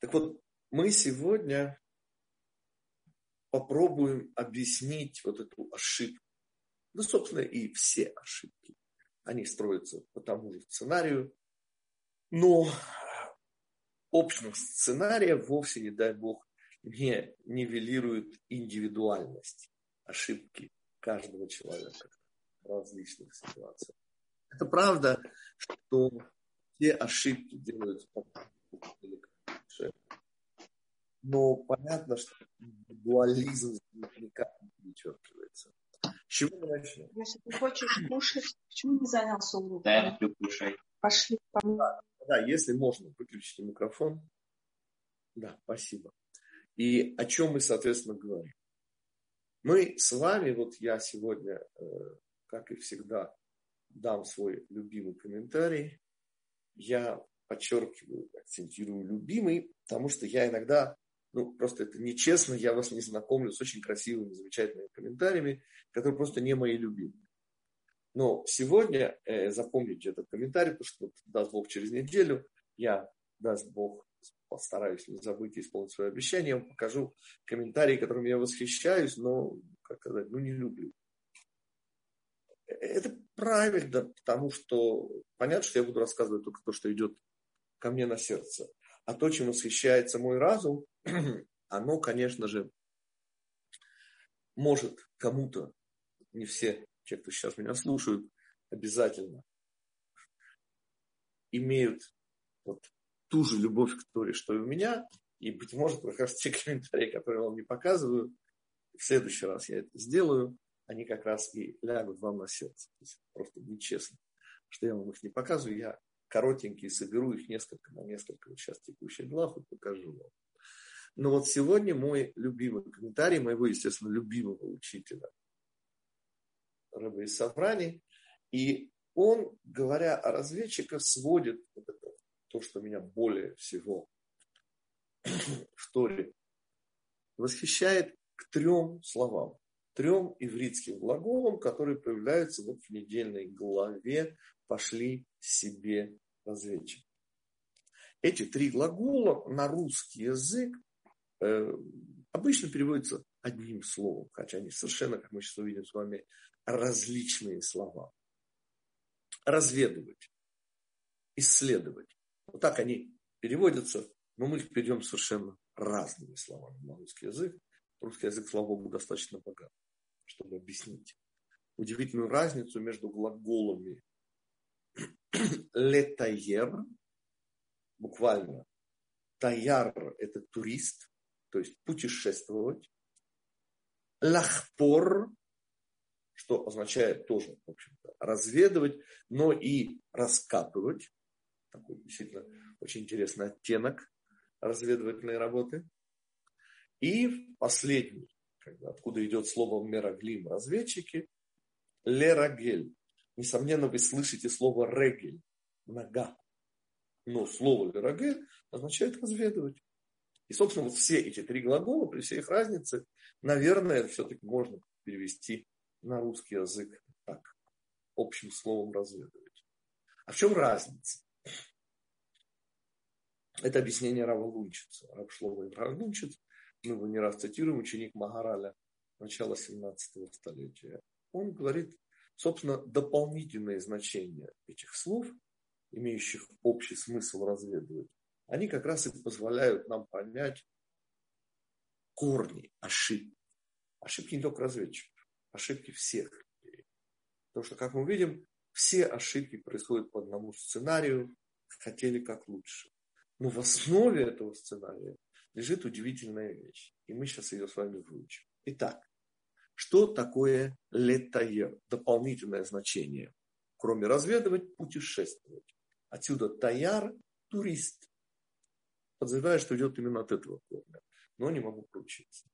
Так вот, мы сегодня попробуем объяснить вот эту ошибку. Ну, собственно, и все ошибки. Они строятся по тому же сценарию. Но общность сценария вовсе, не дай бог, не нивелирует индивидуальность ошибки каждого человека в различных ситуациях. Это правда, что все ошибки делаются по но понятно, что дуализм никак не перечеркивается. С чего мы начнем? Если ты хочешь кушать, почему не занялся уроком? Да, я люблю кушать. Пошли по Да, да, если можно, выключите микрофон. Да, спасибо. И о чем мы, соответственно, говорим? Мы с вами, вот я сегодня, э, как и всегда, дам свой любимый комментарий. Я подчеркиваю, акцентирую любимый, потому что я иногда, ну, просто это нечестно, я вас не знакомлю с очень красивыми, замечательными комментариями, которые просто не мои любимые. Но сегодня э, запомните этот комментарий, потому что, даст Бог, через неделю я, даст Бог, постараюсь не забыть и исполнить свое обещание, я вам покажу комментарии, которыми я восхищаюсь, но, как сказать, ну, не люблю. Это правильно, потому что понятно, что я буду рассказывать только то, что идет ко мне на сердце. А то, чем восхищается мой разум, оно, конечно же, может кому-то, не все те, кто сейчас меня слушают, обязательно имеют вот ту же любовь к Торе, что и у меня, и, быть может, как раз те комментарии, которые я вам не показываю, в следующий раз я это сделаю, они как раз и лягут вам на сердце. Просто нечестно, что я вам их не показываю. Я коротенькие, соберу их несколько на несколько, вот сейчас текущий и покажу вам. Но вот сегодня мой любимый комментарий моего, естественно, любимого учителя, Рыба из Саврани, и он, говоря о разведчиках, сводит вот это, то, что меня более всего в Торе восхищает к трем словам, трем ивритским глаголам, которые появляются вот в недельной главе пошли себе разведчик. Эти три глагола на русский язык э, обычно переводятся одним словом, хотя они совершенно, как мы сейчас увидим с вами, различные слова. Разведывать, исследовать. Вот так они переводятся, но мы их перейдем совершенно разными словами на русский язык. Русский язык, слава богу, достаточно богат, чтобы объяснить удивительную разницу между глаголами летайер, буквально таяр – это турист, то есть путешествовать. Лахпор, что означает тоже, в общем-то, разведывать, но и раскапывать. Такой действительно очень интересный оттенок разведывательной работы. И последний, откуда идет слово мераглим, разведчики, лерагель, Несомненно, вы слышите слово регель, нога. Но слово регель означает разведывать. И, собственно, вот все эти три глагола, при всей их разнице, наверное, все-таки можно перевести на русский язык так, общим словом разведывать. А в чем разница? Это объяснение Рава Лунчица. Рав Шлова Ибрахим Лунчиц, мы его не раз цитируем, ученик Магараля начала 17 столетия. Он говорит, Собственно, дополнительные значения этих слов, имеющих общий смысл разведывать, они как раз и позволяют нам понять корни ошибки. Ошибки не только разведчиков, ошибки всех людей. Потому что, как мы видим, все ошибки происходят по одному сценарию, хотели как лучше. Но в основе этого сценария лежит удивительная вещь. И мы сейчас ее с вами выучим. Итак, что такое летаер? Дополнительное значение. Кроме разведывать, путешествовать. Отсюда таяр – турист. Подозреваю, что идет именно от этого корня. Но не могу поручиться.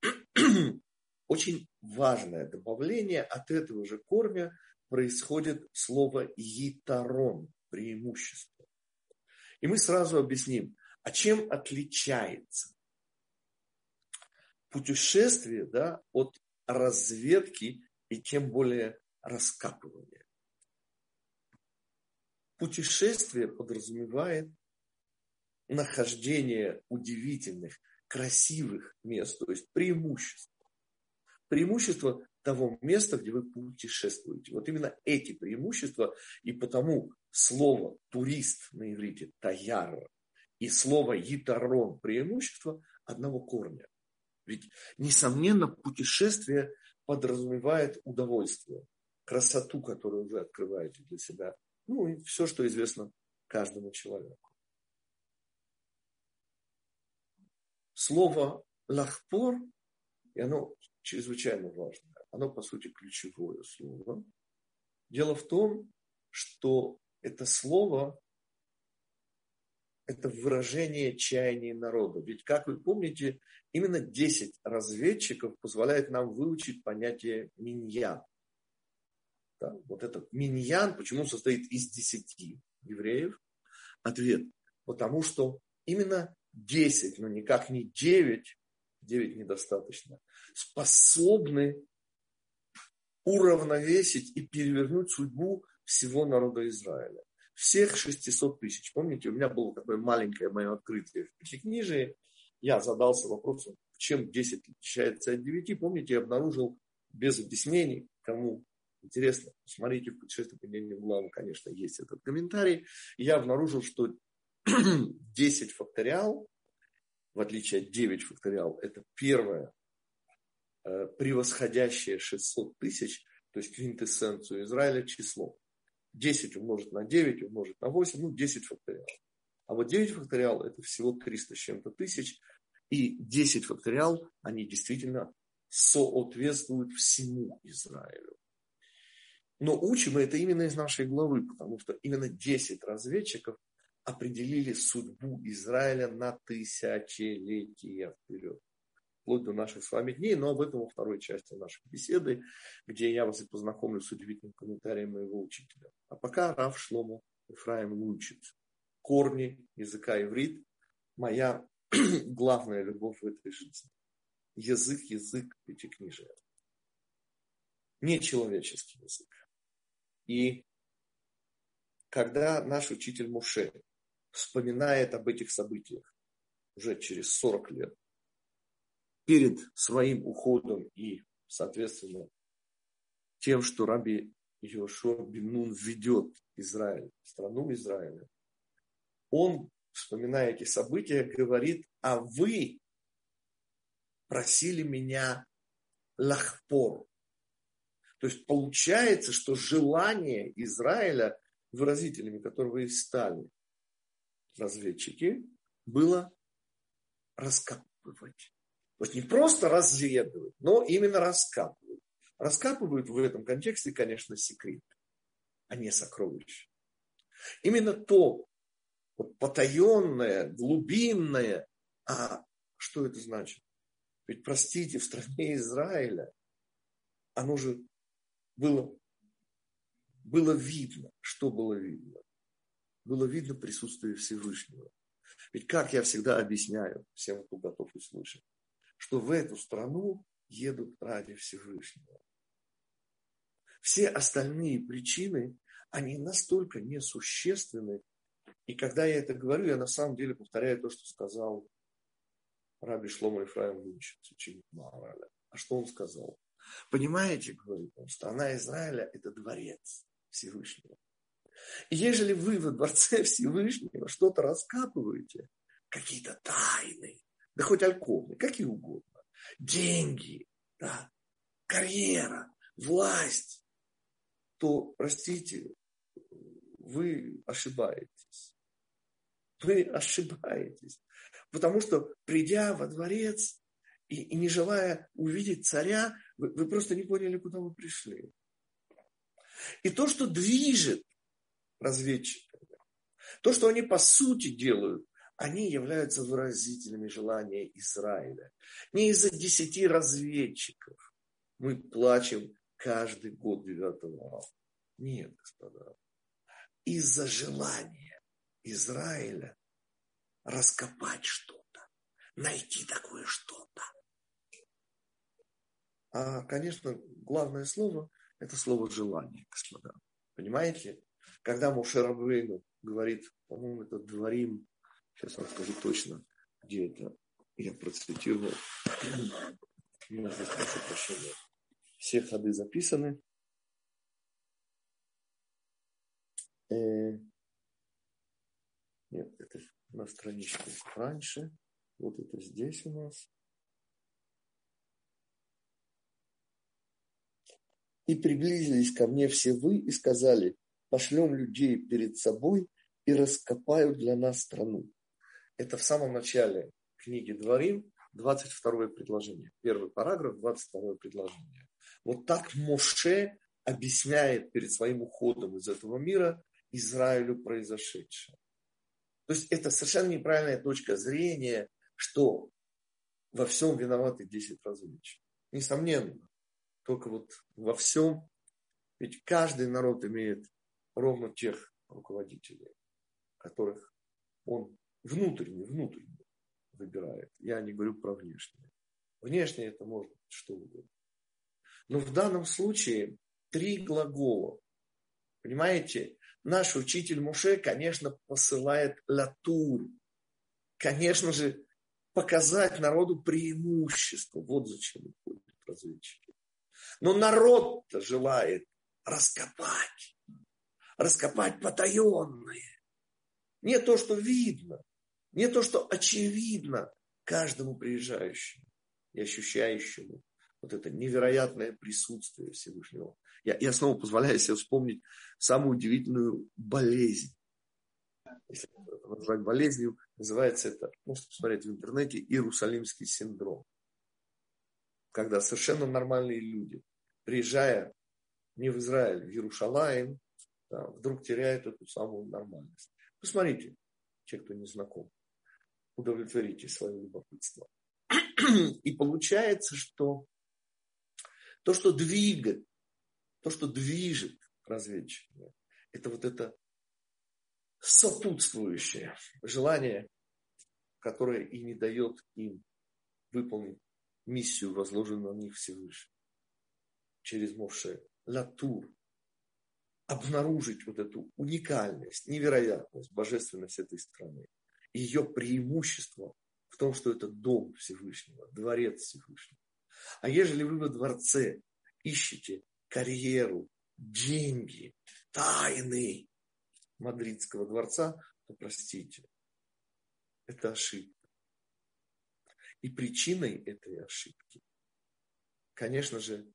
Очень важное добавление от этого же корня происходит слово «етарон» – преимущество. И мы сразу объясним, а чем отличается путешествие да, от разведки и тем более раскапывания. Путешествие подразумевает нахождение удивительных, красивых мест, то есть преимуществ. Преимущество того места, где вы путешествуете. Вот именно эти преимущества, и потому слово турист на иврите таяр и слово ятарон преимущество одного корня. Ведь, несомненно, путешествие подразумевает удовольствие, красоту, которую вы открываете для себя. Ну и все, что известно каждому человеку. Слово лахпор, и оно чрезвычайно важное, оно по сути ключевое слово. Дело в том, что это слово это выражение чаяния народа. Ведь, как вы помните, именно 10 разведчиков позволяет нам выучить понятие миньян. Да? Вот этот миньян, почему состоит из 10 евреев? Ответ. Потому что именно 10, но никак не 9, 9 недостаточно, способны уравновесить и перевернуть судьбу всего народа Израиля всех 600 тысяч. Помните, у меня было такое маленькое мое открытие в Пятикнижии. Я задался вопросом, чем 10 отличается от 9. Помните, я обнаружил без объяснений, кому интересно, посмотрите в путешествии по главу, конечно, есть этот комментарий. Я обнаружил, что 10 факториал, в отличие от 9 факториал, это первое э, превосходящее 600 тысяч, то есть квинтэссенцию Израиля число. 10 умножить на 9, умножить на 8, ну 10 факториал. А вот 9 факториал это всего 300 с чем-то тысяч. И 10 факториал, они действительно соответствуют всему Израилю. Но учим мы это именно из нашей главы, потому что именно 10 разведчиков определили судьбу Израиля на тысячелетия вперед вплоть до наших с вами дней, но об этом во второй части нашей беседы, где я вас и познакомлю с удивительным комментарием моего учителя. А пока Раф Шлому Ефраим учит корни языка иврит, моя главная любовь в этой жизни. Язык, язык пятикнижия. Не человеческий язык. И когда наш учитель Муше вспоминает об этих событиях уже через 40 лет, перед своим уходом и, соответственно, тем, что Раби Йошуа Бинун ведет Израиль, страну Израиля, он, вспоминая эти события, говорит, а вы просили меня лахпор. То есть получается, что желание Израиля, выразителями которого и стали разведчики, было раскапывать. То есть не просто разведывают, но именно раскапывают. Раскапывают в этом контексте, конечно, секрет, а не сокровище. Именно то вот, потаенное, глубинное, а что это значит? Ведь, простите, в стране Израиля оно же было, было видно. Что было видно? Было видно присутствие Всевышнего. Ведь как я всегда объясняю всем, кто готов услышать, что в эту страну едут ради Всевышнего. Все остальные причины, они настолько несущественны. И когда я это говорю, я на самом деле повторяю то, что сказал Раби Шлома Ифраим Лунчиц, ученик Маораля. А что он сказал? Понимаете, говорит он, страна Израиля – это дворец Всевышнего. И ежели вы во дворце Всевышнего что-то раскапываете, какие-то тайны, да хоть альковные, какие угодно, деньги, да, карьера, власть, то, простите, вы ошибаетесь. Вы ошибаетесь. Потому что, придя во дворец и, и не желая увидеть царя, вы, вы просто не поняли, куда вы пришли. И то, что движет разведчиками, то, что они по сути делают, они являются выразителями желания Израиля. Не из-за десяти разведчиков мы плачем каждый год 9 ава. Нет, господа. Из-за желания Израиля раскопать что-то, найти такое что-то. А, конечно, главное слово – это слово желание, господа. Понимаете? Когда Мушер говорит, по-моему, это дворим Сейчас вам скажу точно, где это я процитировал. Я прошу. Все ходы записаны. Э, нет, это на страничке раньше. Вот это здесь у нас. И приблизились ко мне все вы и сказали, пошлем людей перед собой и раскопают для нас страну. Это в самом начале книги Дворим, 22 предложение. Первый параграф, 22 предложение. Вот так Моше объясняет перед своим уходом из этого мира Израилю произошедшее. То есть это совершенно неправильная точка зрения, что во всем виноваты 10 различий. Несомненно. Только вот во всем, ведь каждый народ имеет ровно тех руководителей, которых он внутренне, внутренне выбирает. Я не говорю про внешнее. Внешнее это может быть что угодно. Но в данном случае три глагола. Понимаете, наш учитель Муше, конечно, посылает латур. Конечно же, показать народу преимущество. Вот зачем уходят разведчики. Но народ-то желает раскопать. Раскопать потаенное. Не то, что видно. Не то, что очевидно каждому приезжающему и ощущающему вот это невероятное присутствие Всевышнего. Я, я снова позволяю себе вспомнить самую удивительную болезнь. Если назвать болезнью, называется это, можете посмотреть в интернете, Иерусалимский синдром. Когда совершенно нормальные люди, приезжая не в Израиль, в Иерушалаем, да, вдруг теряют эту самую нормальность. Посмотрите, те, кто не знаком, удовлетворите свое любопытство. И получается, что то, что двигает, то, что движет разведчиками, это вот это сопутствующее желание, которое и не дает им выполнить миссию, возложенную на них Всевышним через Моше, Латур, обнаружить вот эту уникальность, невероятность, божественность этой страны. Ее преимущество в том, что это дом Всевышнего, дворец Всевышнего. А ежели вы во дворце ищете карьеру, деньги, тайны Мадридского дворца, то простите, это ошибка. И причиной этой ошибки, конечно же,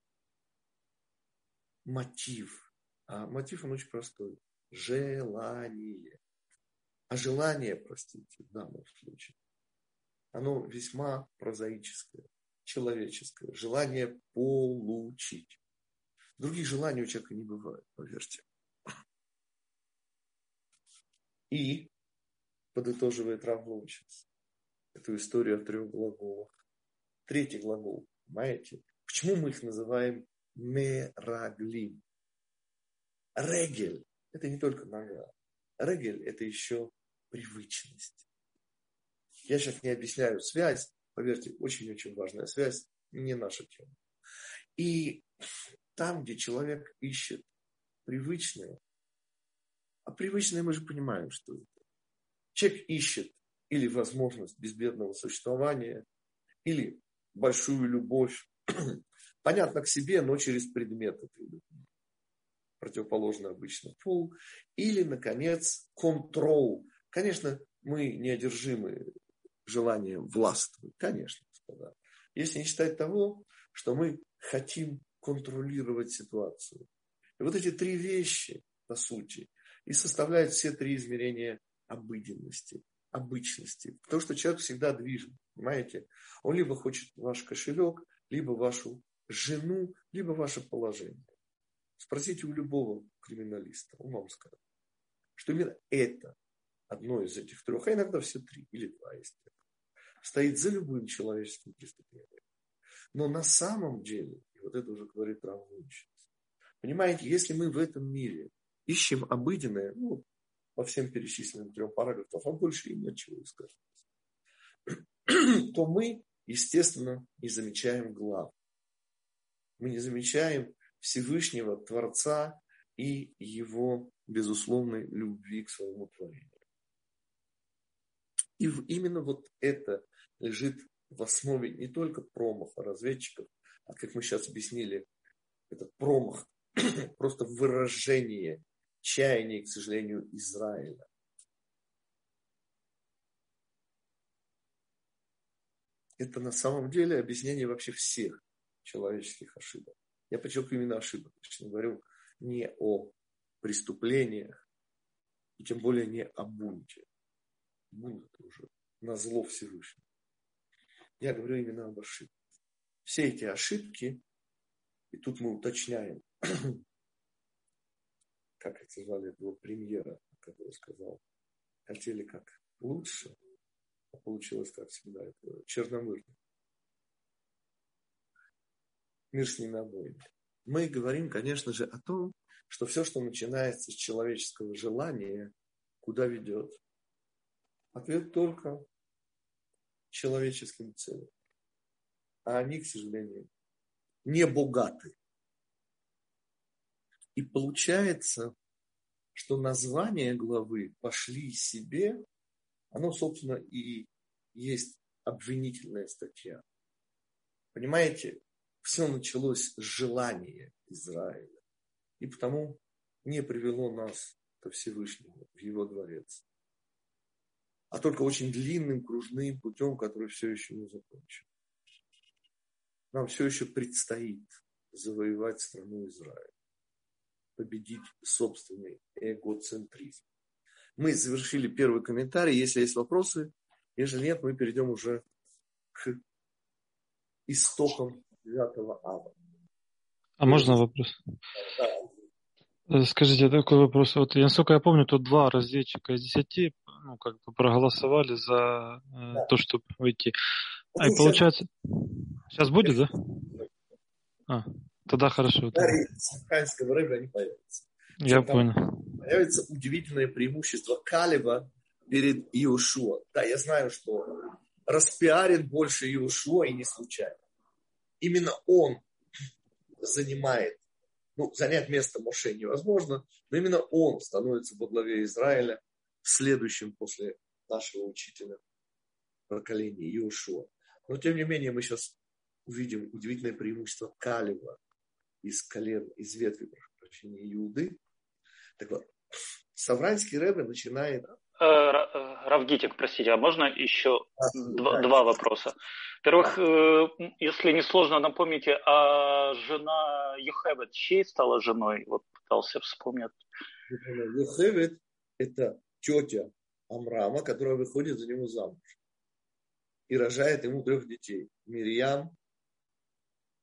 мотив. А мотив он очень простой. Желание. А желание, простите, в данном случае, оно весьма прозаическое человеческое, желание получить. Других желаний у человека не бывает, поверьте. И подытоживает Равловичец эту историю о трех глаголах. Третий глагол, понимаете? Почему мы их называем мераглим? Регель – это не только нога. Регель – это еще привычность. Я сейчас не объясняю связь, Поверьте, очень-очень важная связь, не наша тема. И там, где человек ищет привычное, а привычное мы же понимаем, что это. Человек ищет или возможность безбедного существования, или большую любовь, понятно, к себе, но через предмет этой любви. Противоположно обычно пул. Или, наконец, контрол. Конечно, мы неодержимы желание властвовать, конечно, господа. Если не считать того, что мы хотим контролировать ситуацию. И вот эти три вещи, по сути, и составляют все три измерения обыденности, обычности. Потому что человек всегда движен, понимаете? Он либо хочет ваш кошелек, либо вашу жену, либо ваше положение. Спросите у любого криминалиста, он вам скажет, что именно это одно из этих трех, а иногда все три или два есть стоит за любым человеческим преступлением. Но на самом деле, и вот это уже говорит Равлович, понимаете, если мы в этом мире ищем обыденное, ну, по всем перечисленным трем параграфам, а больше и нет чего сказать, то мы, естественно, не замечаем глав. Мы не замечаем Всевышнего Творца и его безусловной любви к своему творению. И именно вот это лежит в основе не только промаха разведчиков, а как мы сейчас объяснили, этот промах просто выражение чаяния, к сожалению, Израиля. Это на самом деле объяснение вообще всех человеческих ошибок. Я подчеркиваю именно ошибок. Я говорю не о преступлениях, и тем более не о бунте. Это уже на зло Всевышнего. Я говорю именно об ошибках. Все эти ошибки, и тут мы уточняем, как это звали этого премьера, который сказал, хотели как лучше, а получилось, как всегда, это черномырно. Мир с ними обоими. Мы говорим, конечно же, о том, что все, что начинается с человеческого желания, куда ведет? Ответ только человеческим целям. А они, к сожалению, не богаты. И получается, что название главы «Пошли себе», оно, собственно, и есть обвинительная статья. Понимаете, все началось с желания Израиля. И потому не привело нас ко Всевышнему, в его дворец. А только очень длинным, кружным путем, который все еще не закончен. Нам все еще предстоит завоевать страну Израиля победить собственный эгоцентризм. Мы завершили первый комментарий. Если есть вопросы, если нет, мы перейдем уже к истокам 9 ава. А можно вопрос? Да. Э, скажите, такой вопрос. Вот, насколько я помню, тут два разведчика из десяти ну, как бы проголосовали за э, да. то, чтобы выйти. А и получается... Сейчас будет, да? А, Тогда хорошо. Да, саханского рыба не появится. Я понял. Появится удивительное преимущество Калиба перед Иошуа. Да, я знаю, что распиарит больше Иошуа и не случайно. Именно он занимает, ну, занять место Моше невозможно, но именно он становится во главе Израиля следующим после нашего учителя поколения Иошуа. Но, тем не менее, мы сейчас увидим удивительное преимущество Калева из колен, из ветви, прошу прощения, Иуды. Так вот, Савранский Рэбе начинает... Э, э, Равгитик, простите, а можно еще а, два, да. два вопроса? Во-первых, да. Э, если не сложно, напомните, а жена Юхевет чьей стала женой? Вот пытался вспомнить. Юхевет – это тетя Амрама, которая выходит за него замуж и рожает ему трех детей. Мирьям,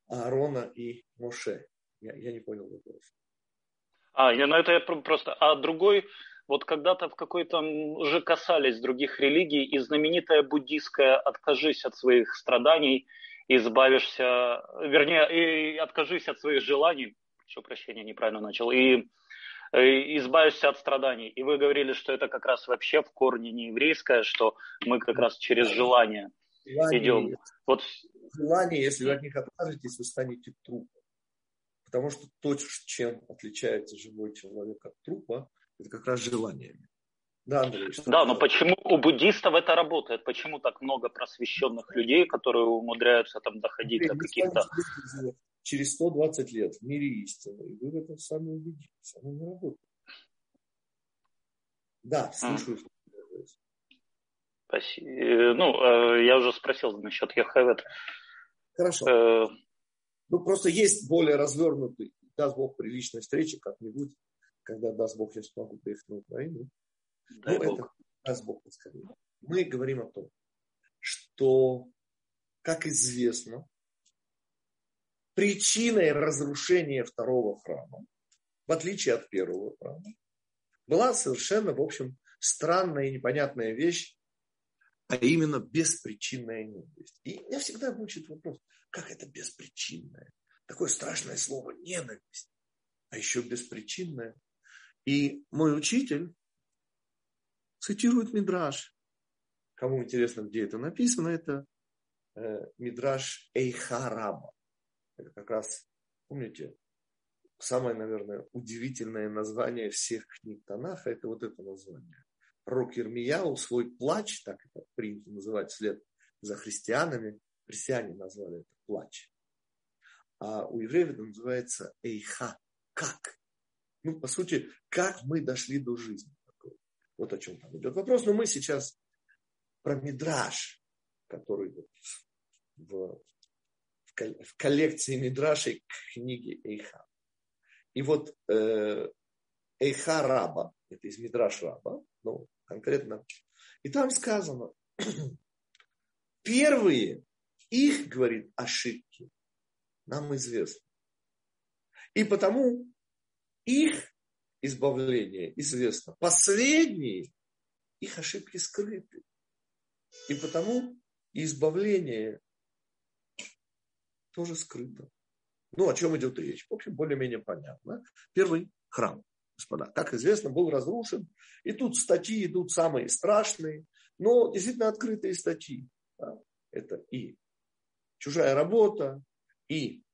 Аарона и Моше. Я, я не понял вопрос. А, я, ну это я просто... А другой, вот когда-то в какой-то уже касались других религий, и знаменитая буддийская «откажись от своих страданий, избавишься...» Вернее, и откажись от своих желаний. Еще прощения, неправильно начал. И избавишься от страданий. И вы говорили, что это как раз вообще в корне не еврейское, что мы как раз через желание желание, идем. Вот желание, если вы от них откажетесь, вы станете трупом. Потому что то, чем отличается живой человек от трупа, это как раз желание. Да, Андрей. Да, но почему у буддистов это работает? Почему так много просвещенных людей, которые умудряются там доходить Андрей, до каких-то... Через 120 лет в мире истины, и вы в этом сами убедитесь, оно не работает. Да, слушаю. Спасибо. Э, ну, э, я уже спросил насчет Яхевет. Хорошо. Э... Ну, просто есть более развернутый, даст Бог, приличная встреча как-нибудь, когда, даст Бог, я смогу приехать на Украину. Дай ну, Бог. это даст Бог подскажет. Мы говорим о том, что, как известно, причиной разрушения второго храма, в отличие от первого храма, была совершенно, в общем, странная и непонятная вещь, а именно беспричинная ненависть. И меня всегда мучает вопрос, как это беспричинное? Такое страшное слово ненависть, а еще беспричинное. И мой учитель цитирует Мидраш. Кому интересно, где это написано, это э, Мидраш Эйхараба. Это как раз, помните, самое, наверное, удивительное название всех книг Танаха, это вот это название. пророк Ермияу свой плач, так это принято называть вслед за христианами, христиане назвали это плач. А у евреев это называется эйха, как. Ну, по сути, как мы дошли до жизни. Вот о чем там идет вопрос. Но мы сейчас про мидраж, который вот в, в коллекции мидрашей книги Эйха. И вот э, Эйха Раба, это из Мидраш Раба, ну, конкретно. И там сказано, первые их, говорит, ошибки нам известны. И потому их избавление известно. Последние, их ошибки скрыты. И потому избавление тоже скрыто. Ну, о чем идет речь? В общем, более-менее понятно. Первый храм, господа, как известно, был разрушен. И тут статьи идут самые страшные, но действительно открытые статьи. Да? Это и чужая работа, и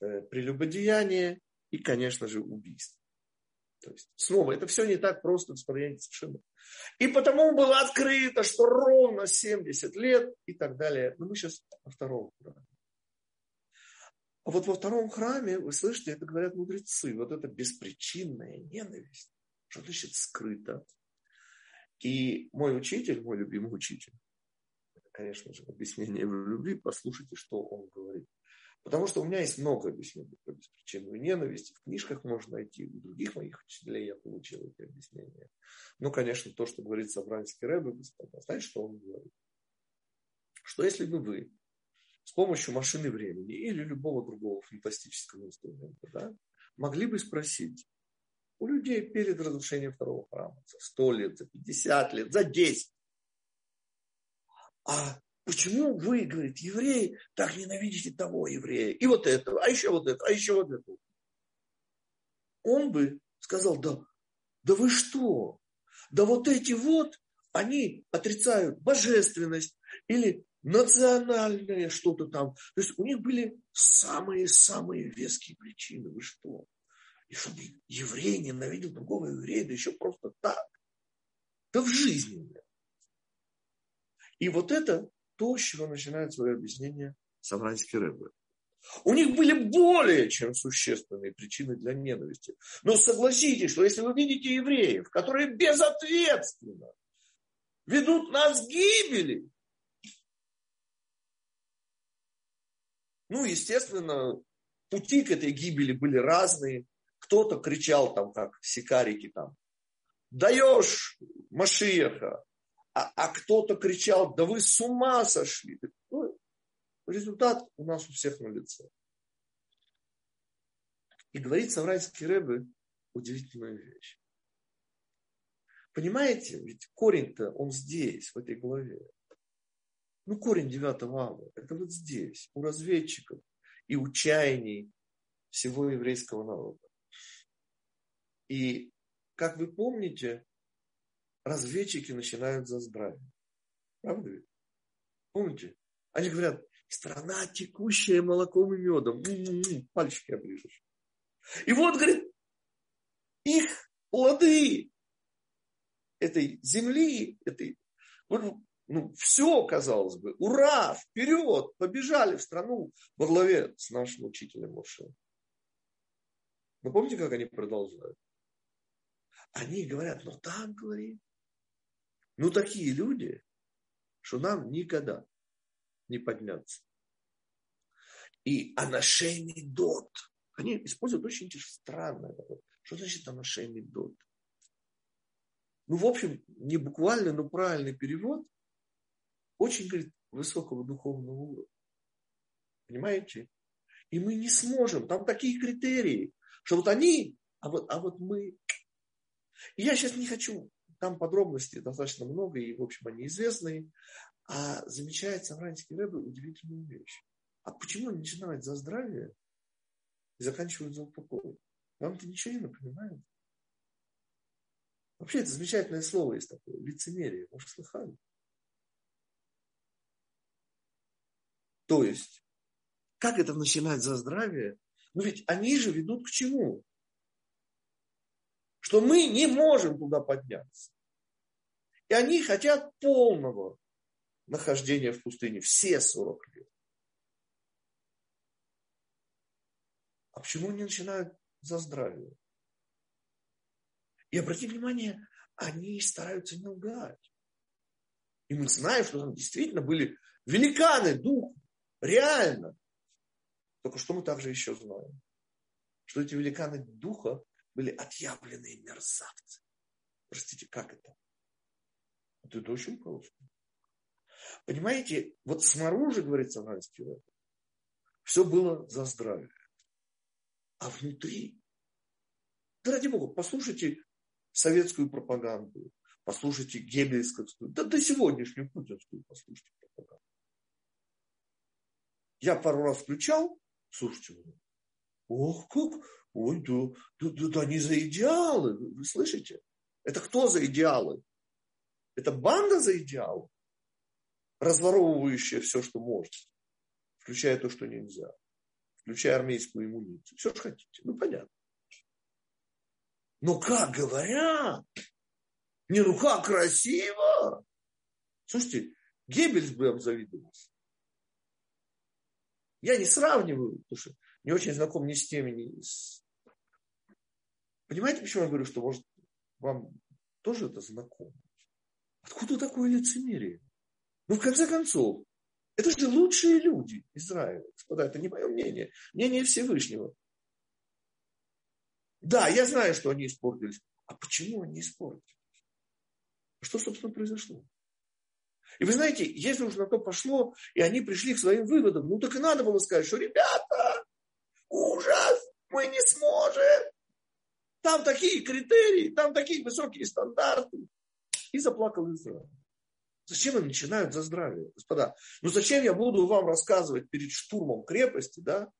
э, прелюбодеяние, и, конечно же, убийство. То есть, снова, это все не так просто, господин совершенно. И потому было открыто, что ровно 70 лет и так далее. Но мы сейчас во втором храме. А вот во втором храме, вы слышите, это говорят мудрецы, вот это беспричинная ненависть, что значит скрыто. И мой учитель, мой любимый учитель, конечно же, объяснение в любви, послушайте, что он говорит. Потому что у меня есть много объяснений про беспричинную ненависть. В книжках можно найти. У других моих учителей я получил эти объяснения. Ну, конечно, то, что говорит Собранский Рэбе, господа, знаете, что он говорит? Что если бы вы с помощью машины времени или любого другого фантастического инструмента да, могли бы спросить у людей перед разрушением второго храма за 100 лет, за 50 лет, за 10. А Почему вы, говорит, евреи, так ненавидите того еврея, и вот этого, а еще вот это, а еще вот это? Он бы сказал, да, да вы что? Да вот эти вот, они отрицают божественность или национальное что-то там. То есть у них были самые-самые веские причины. Вы что? И чтобы еврей ненавидел другого еврея, да еще просто так. Да в жизни. И вот это то, с чего начинает свое объяснение Савранский Рэбе. У них были более чем существенные причины для ненависти. Но согласитесь, что если вы видите евреев, которые безответственно ведут нас к гибели, ну, естественно, пути к этой гибели были разные. Кто-то кричал там, как сикарики там, даешь Машиеха, а, а кто-то кричал, да вы с ума сошли. Ну, результат у нас у всех на лице. И говорит Саврайский Рэбе удивительную вещь. Понимаете, ведь корень-то он здесь, в этой голове. Ну, корень девятого ава, это вот здесь, у разведчиков и у чаяний всего еврейского народа. И, как вы помните, разведчики начинают за здравие. Правда ведь? Помните? Они говорят, страна, текущая молоком и медом. М-м-м, пальчики оближешь. И вот, говорит, их плоды этой земли, этой, ну, все, казалось бы, ура, вперед, побежали в страну во главе с нашим учителем Моше. Вы помните, как они продолжают? Они говорят, ну там, говорит, ну, такие люди, что нам никогда не подняться. И анашейный дот. Они используют очень странное. Что значит анашейный дот? Ну, в общем, не буквально, но правильный перевод очень, говорит, высокого духовного уровня. Понимаете? И мы не сможем. Там такие критерии, что вот они, а вот, а вот мы. И я сейчас не хочу там подробностей достаточно много, и, в общем, они известные. А замечает Самранский Рэбе удивительную вещь. А почему они начинают за здравие и заканчивают за упокой? Вам это ничего не напоминает? Вообще, это замечательное слово есть такое, лицемерие. Может, слыхали? То есть, как это начинать за здравие? Ну ведь они же ведут к чему? Что мы не можем туда подняться. И они хотят полного нахождения в пустыне все 40 лет. А почему они начинают за здравие? И обратите внимание, они стараются не лгать. И мы знаем, что там действительно были великаны духа, реально. Только что мы также еще знаем, что эти великаны духа были отъявленные мерзавцы. Простите, как это? Это очень просто. Понимаете, вот снаружи, говорит Самарский все было за здравие. А внутри, да ради Бога, послушайте советскую пропаганду, послушайте геббельскую, да до сегодняшнюю путинскую послушайте пропаганду. Я пару раз включал, слушайте, ох, как, ой, да, да, да, да они за идеалы, вы слышите? Это кто за идеалы? Это банда за идеалы, разворовывающая все, что может, включая то, что нельзя, включая армейскую иммуницию. Все, что хотите. Ну, понятно. Но как говорят, не как красиво. Слушайте, Геббельс бы обзавидовался. Я не сравниваю, потому что не очень знаком ни с теми, ни с... Понимаете, почему я говорю, что может вам тоже это знакомо? Откуда такое лицемерие? Ну, в конце концов, это же лучшие люди Израиля. Господа, это не мое мнение. Мнение Всевышнего. Да, я знаю, что они испортились. А почему они испортились? Что, собственно, произошло? И вы знаете, если уж на то пошло, и они пришли к своим выводам, ну так и надо было сказать, что ребята, ужас, мы не сможем. Там такие критерии, там такие высокие стандарты. И заплакал Израиль. Зачем они начинают за здравие, господа? Ну зачем я буду вам рассказывать перед штурмом крепости, да,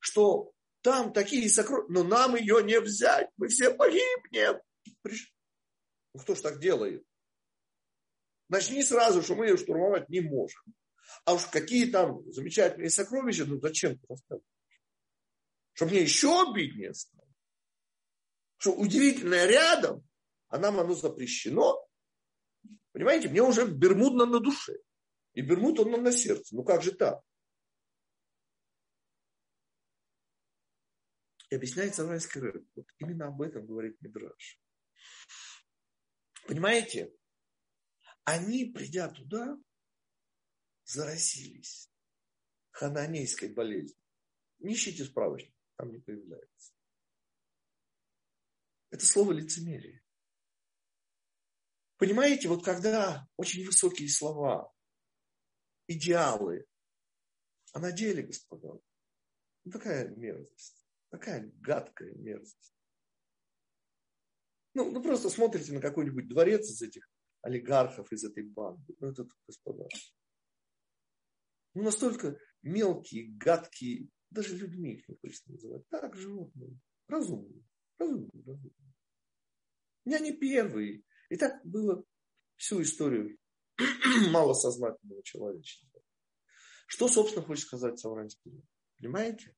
что там такие сокровища, но нам ее не взять, мы все погибнем. Ну кто ж так делает? Начни сразу, что мы ее штурмовать не можем. А уж какие там замечательные сокровища, ну зачем ты рассказываешь? Чтобы мне еще обиднее стало. Что удивительное рядом, а нам оно запрещено. Понимаете, мне уже бермудно на душе. И бермуд он на сердце. Ну как же так? И объясняет Саврайский рэп. Вот именно об этом говорит Мидраш. Понимаете? Они, придя туда, заразились хананейской болезнью. Не ищите справочник, там не появляется. Это слово лицемерие. Понимаете, вот когда очень высокие слова, идеалы, а на деле, господа, ну такая мерзость, такая гадкая мерзость. Ну, ну просто смотрите на какой-нибудь дворец из этих олигархов, из этой банды. Ну, это, господа. Ну, настолько мелкие, гадкие, даже людьми их не хочется называть. Так, животные. Разумные. Разумные, разумные. Я не первый. И так было всю историю малосознательного человечества. Что, собственно, хочет сказать Савранский? Понимаете?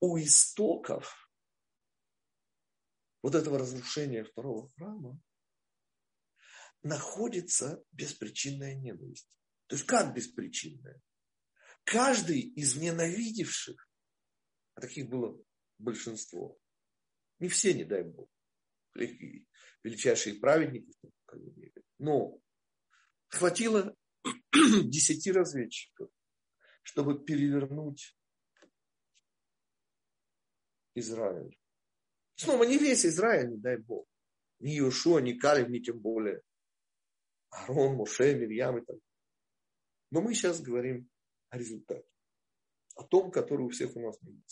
У истоков вот этого разрушения второго храма находится беспричинная ненависть. То есть как беспричинная? Каждый из ненавидевших, а таких было большинство, не все, не дай Бог, величайшие праведники, но хватило десяти разведчиков, чтобы перевернуть Израиль. Снова не весь Израиль, не дай Бог. Ни Иошуа, ни Калиб, ни тем более Арон, Моше, Мирьям и так Но мы сейчас говорим о результате. О том, который у всех у нас на.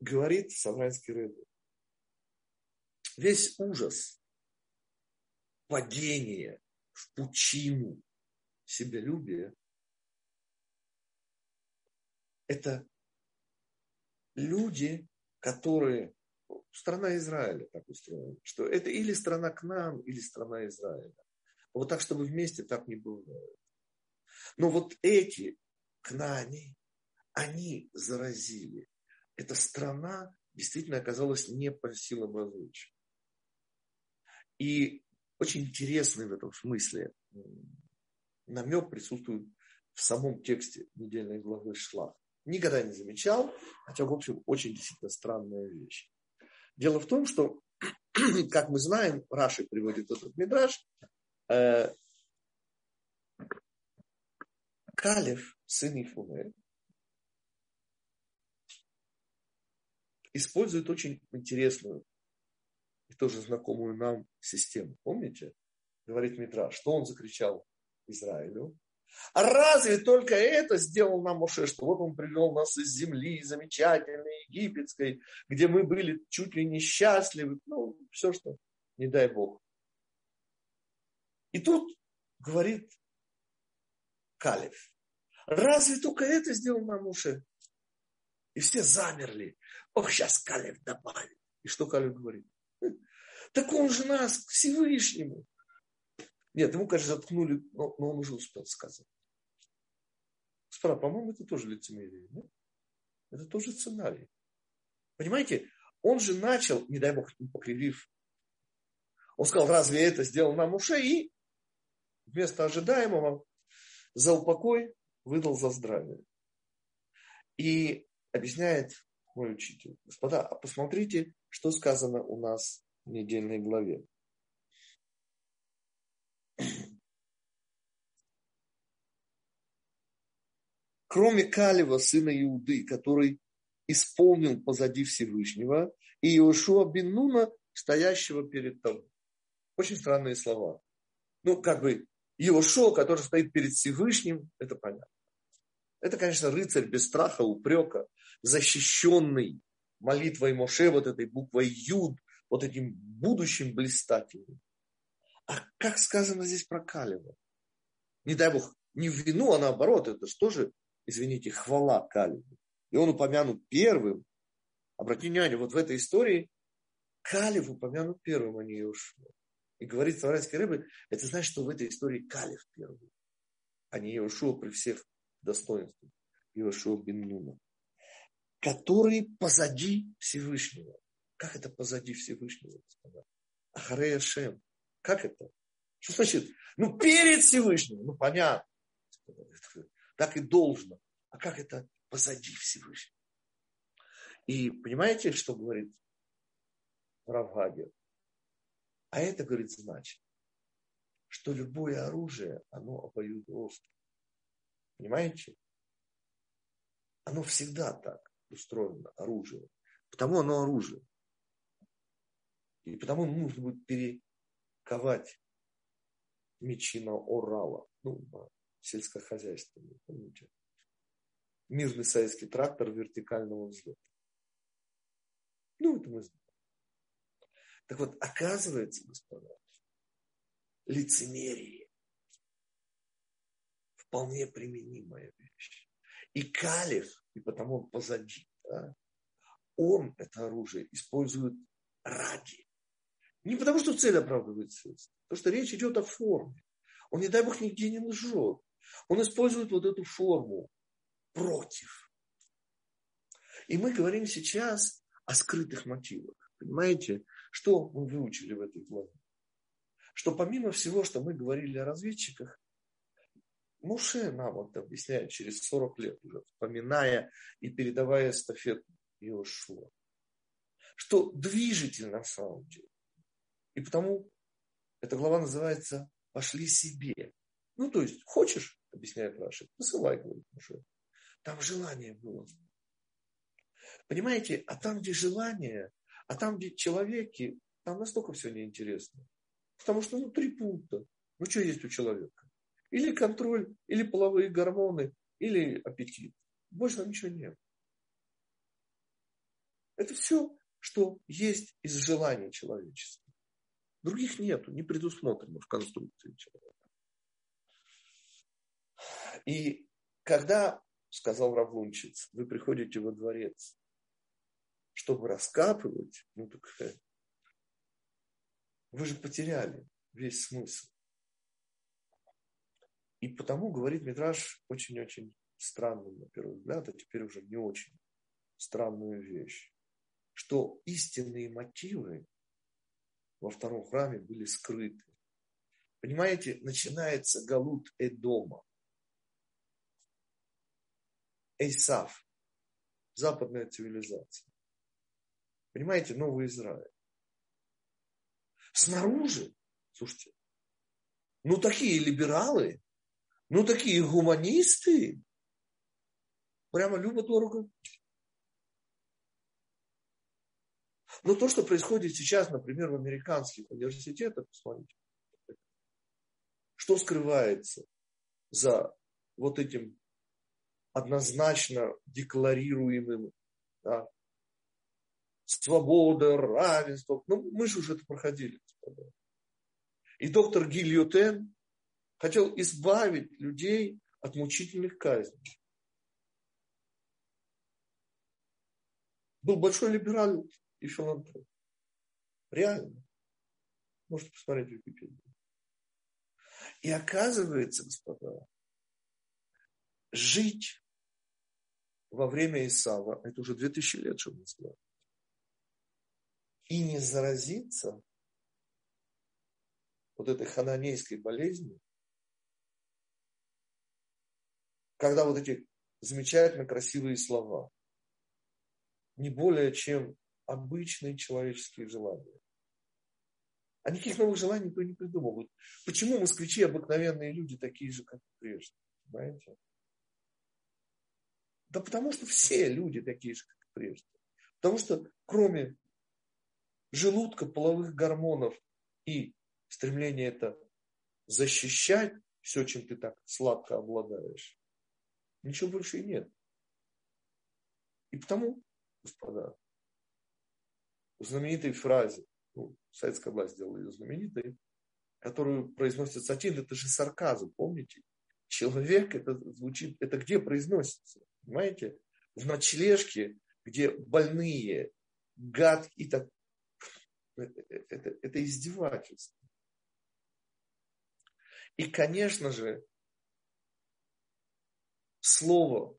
Говорит Савранский Рэбби весь ужас падения в пучину себялюбия – это люди, которые страна Израиля так устроена, что это или страна к нам, или страна Израиля. Вот так, чтобы вместе так не бывает. Но вот эти кнани, они заразили. Эта страна действительно оказалась не по силам различия. И очень интересный в этом смысле намек присутствует в самом тексте недельной главы Шлах. Никогда не замечал, хотя, в общем, очень действительно странная вещь. Дело в том, что, как мы знаем, Раши приводит этот мидраж, э, Калев, сын Ифуне, использует очень интересную и тоже знакомую нам систему. Помните? Говорит Митра, что он закричал Израилю? Разве только это сделал нам Моше, что вот он привел нас из земли замечательной, египетской, где мы были чуть ли не счастливы, ну, все, что не дай Бог. И тут говорит Калев, разве только это сделал нам Моше? И все замерли. Ох, сейчас Калев добавит. И что Калев говорит? Так он же нас к Всевышнему. Нет, ему, конечно, заткнули, но, но он уже успел сказать. Господа, по-моему, это тоже лицемерие. Да? Это тоже сценарий. Понимаете, он же начал, не дай бог, покривив. Он сказал, разве это сделал нам уше? И вместо ожидаемого за упокой выдал за здравие. И объясняет мой учитель. Господа, а посмотрите, что сказано у нас в недельной главе. Кроме Калева, сына Иуды, который исполнил позади Всевышнего, и Иошуа бен Нуна, стоящего перед тобой. Очень странные слова. Ну, как бы Иошуа, который стоит перед Всевышним, это понятно. Это, конечно, рыцарь без страха, упрека, защищенный молитвой Моше, вот этой буквой Юд, вот этим будущим блистательным. А как сказано здесь про Калева? Не дай бог, не в вину, а наоборот, это же тоже, извините, хвала Калеву. И он упомянут первым. Обратите внимание, вот в этой истории Калев упомянут первым, а не Иошуа. И говорит Саврайский рыбы, это значит, что в этой истории Калев первый, а не Иошуа при всех достоинствах. Иошуа бен Нуна. Который позади Всевышнего. Как это позади Всевышнего? Ахарея Шем. Как это? Что значит? Ну, перед Всевышним. Ну, понятно. Так и должно. А как это позади Всевышнего? И понимаете, что говорит Равгадия? А это, говорит, значит, что любое оружие, оно обоюдоострое. Понимаете? Оно всегда так устроено, оружие. Потому оно оружие. И потому нужно будет перековать мечи на орала, ну, на сельскохозяйственные, помните? Мирный советский трактор вертикального взлета. Ну, это мы знаем. Так вот, оказывается, господа, лицемерие вполне применимая вещь. И Калиф, и потому он позади, да, он это оружие использует ради. Не потому, что цель оправдывает средства, потому что речь идет о форме. Он, не дай бог, нигде не лжет. Он использует вот эту форму против. И мы говорим сейчас о скрытых мотивах. Понимаете? Что мы выучили в этой главе? Что помимо всего, что мы говорили о разведчиках, Муше нам это объясняет через 40 лет уже, вспоминая и передавая эстафету Иошуа. Что движитель на самом деле. И потому эта глава называется «Пошли себе». Ну, то есть, хочешь, объясняет Раши, посылай, говорит Муше. Там желание было. Понимаете, а там, где желание, а там, где человеки, там настолько все неинтересно. Потому что, ну, три пункта. Ну, что есть у человека? Или контроль, или половые гормоны, или аппетит. Больше ничего нет. Это все, что есть из желаний человечества. Других нету, не предусмотрено в конструкции человека. И когда, сказал Равлунчиц, вы приходите во дворец чтобы раскапывать, ну так вы же потеряли весь смысл. И потому говорит Митраж очень-очень странную, на первый взгляд, а теперь уже не очень странную вещь, что истинные мотивы во втором храме были скрыты. Понимаете, начинается Галут Эдома. Эйсав. Западная цивилизация. Понимаете, Новый Израиль. Снаружи, слушайте, ну такие либералы, ну такие гуманисты, прямо любо-дорого. Но то, что происходит сейчас, например, в американских университетах, посмотрите, что скрывается за вот этим однозначно декларируемым да, свобода, равенство. Ну, мы же уже это проходили. И доктор Гильотен хотел избавить людей от мучительных казней. Был большой либерал и филантроп. Реально. Можете посмотреть в Википедии. И оказывается, господа, жить во время Исава, это уже 2000 лет, чтобы сказать, и не заразиться вот этой хананейской болезнью, когда вот эти замечательно красивые слова, не более чем обычные человеческие желания. А никаких новых желаний никто не придумал. Почему москвичи обыкновенные люди такие же, как прежде? Понимаете? Да потому что все люди такие же, как прежде. Потому что кроме желудка, половых гормонов и стремления это защищать все, чем ты так сладко обладаешь, ничего больше и нет. И потому, господа, в знаменитой фразе, ну, советская власть сделала ее знаменитой, которую произносит Сатин, это же сарказм, помните? Человек, это звучит, это где произносится? Понимаете? В ночлежке, где больные, гад и так это, это, издевательство. И, конечно же, слово,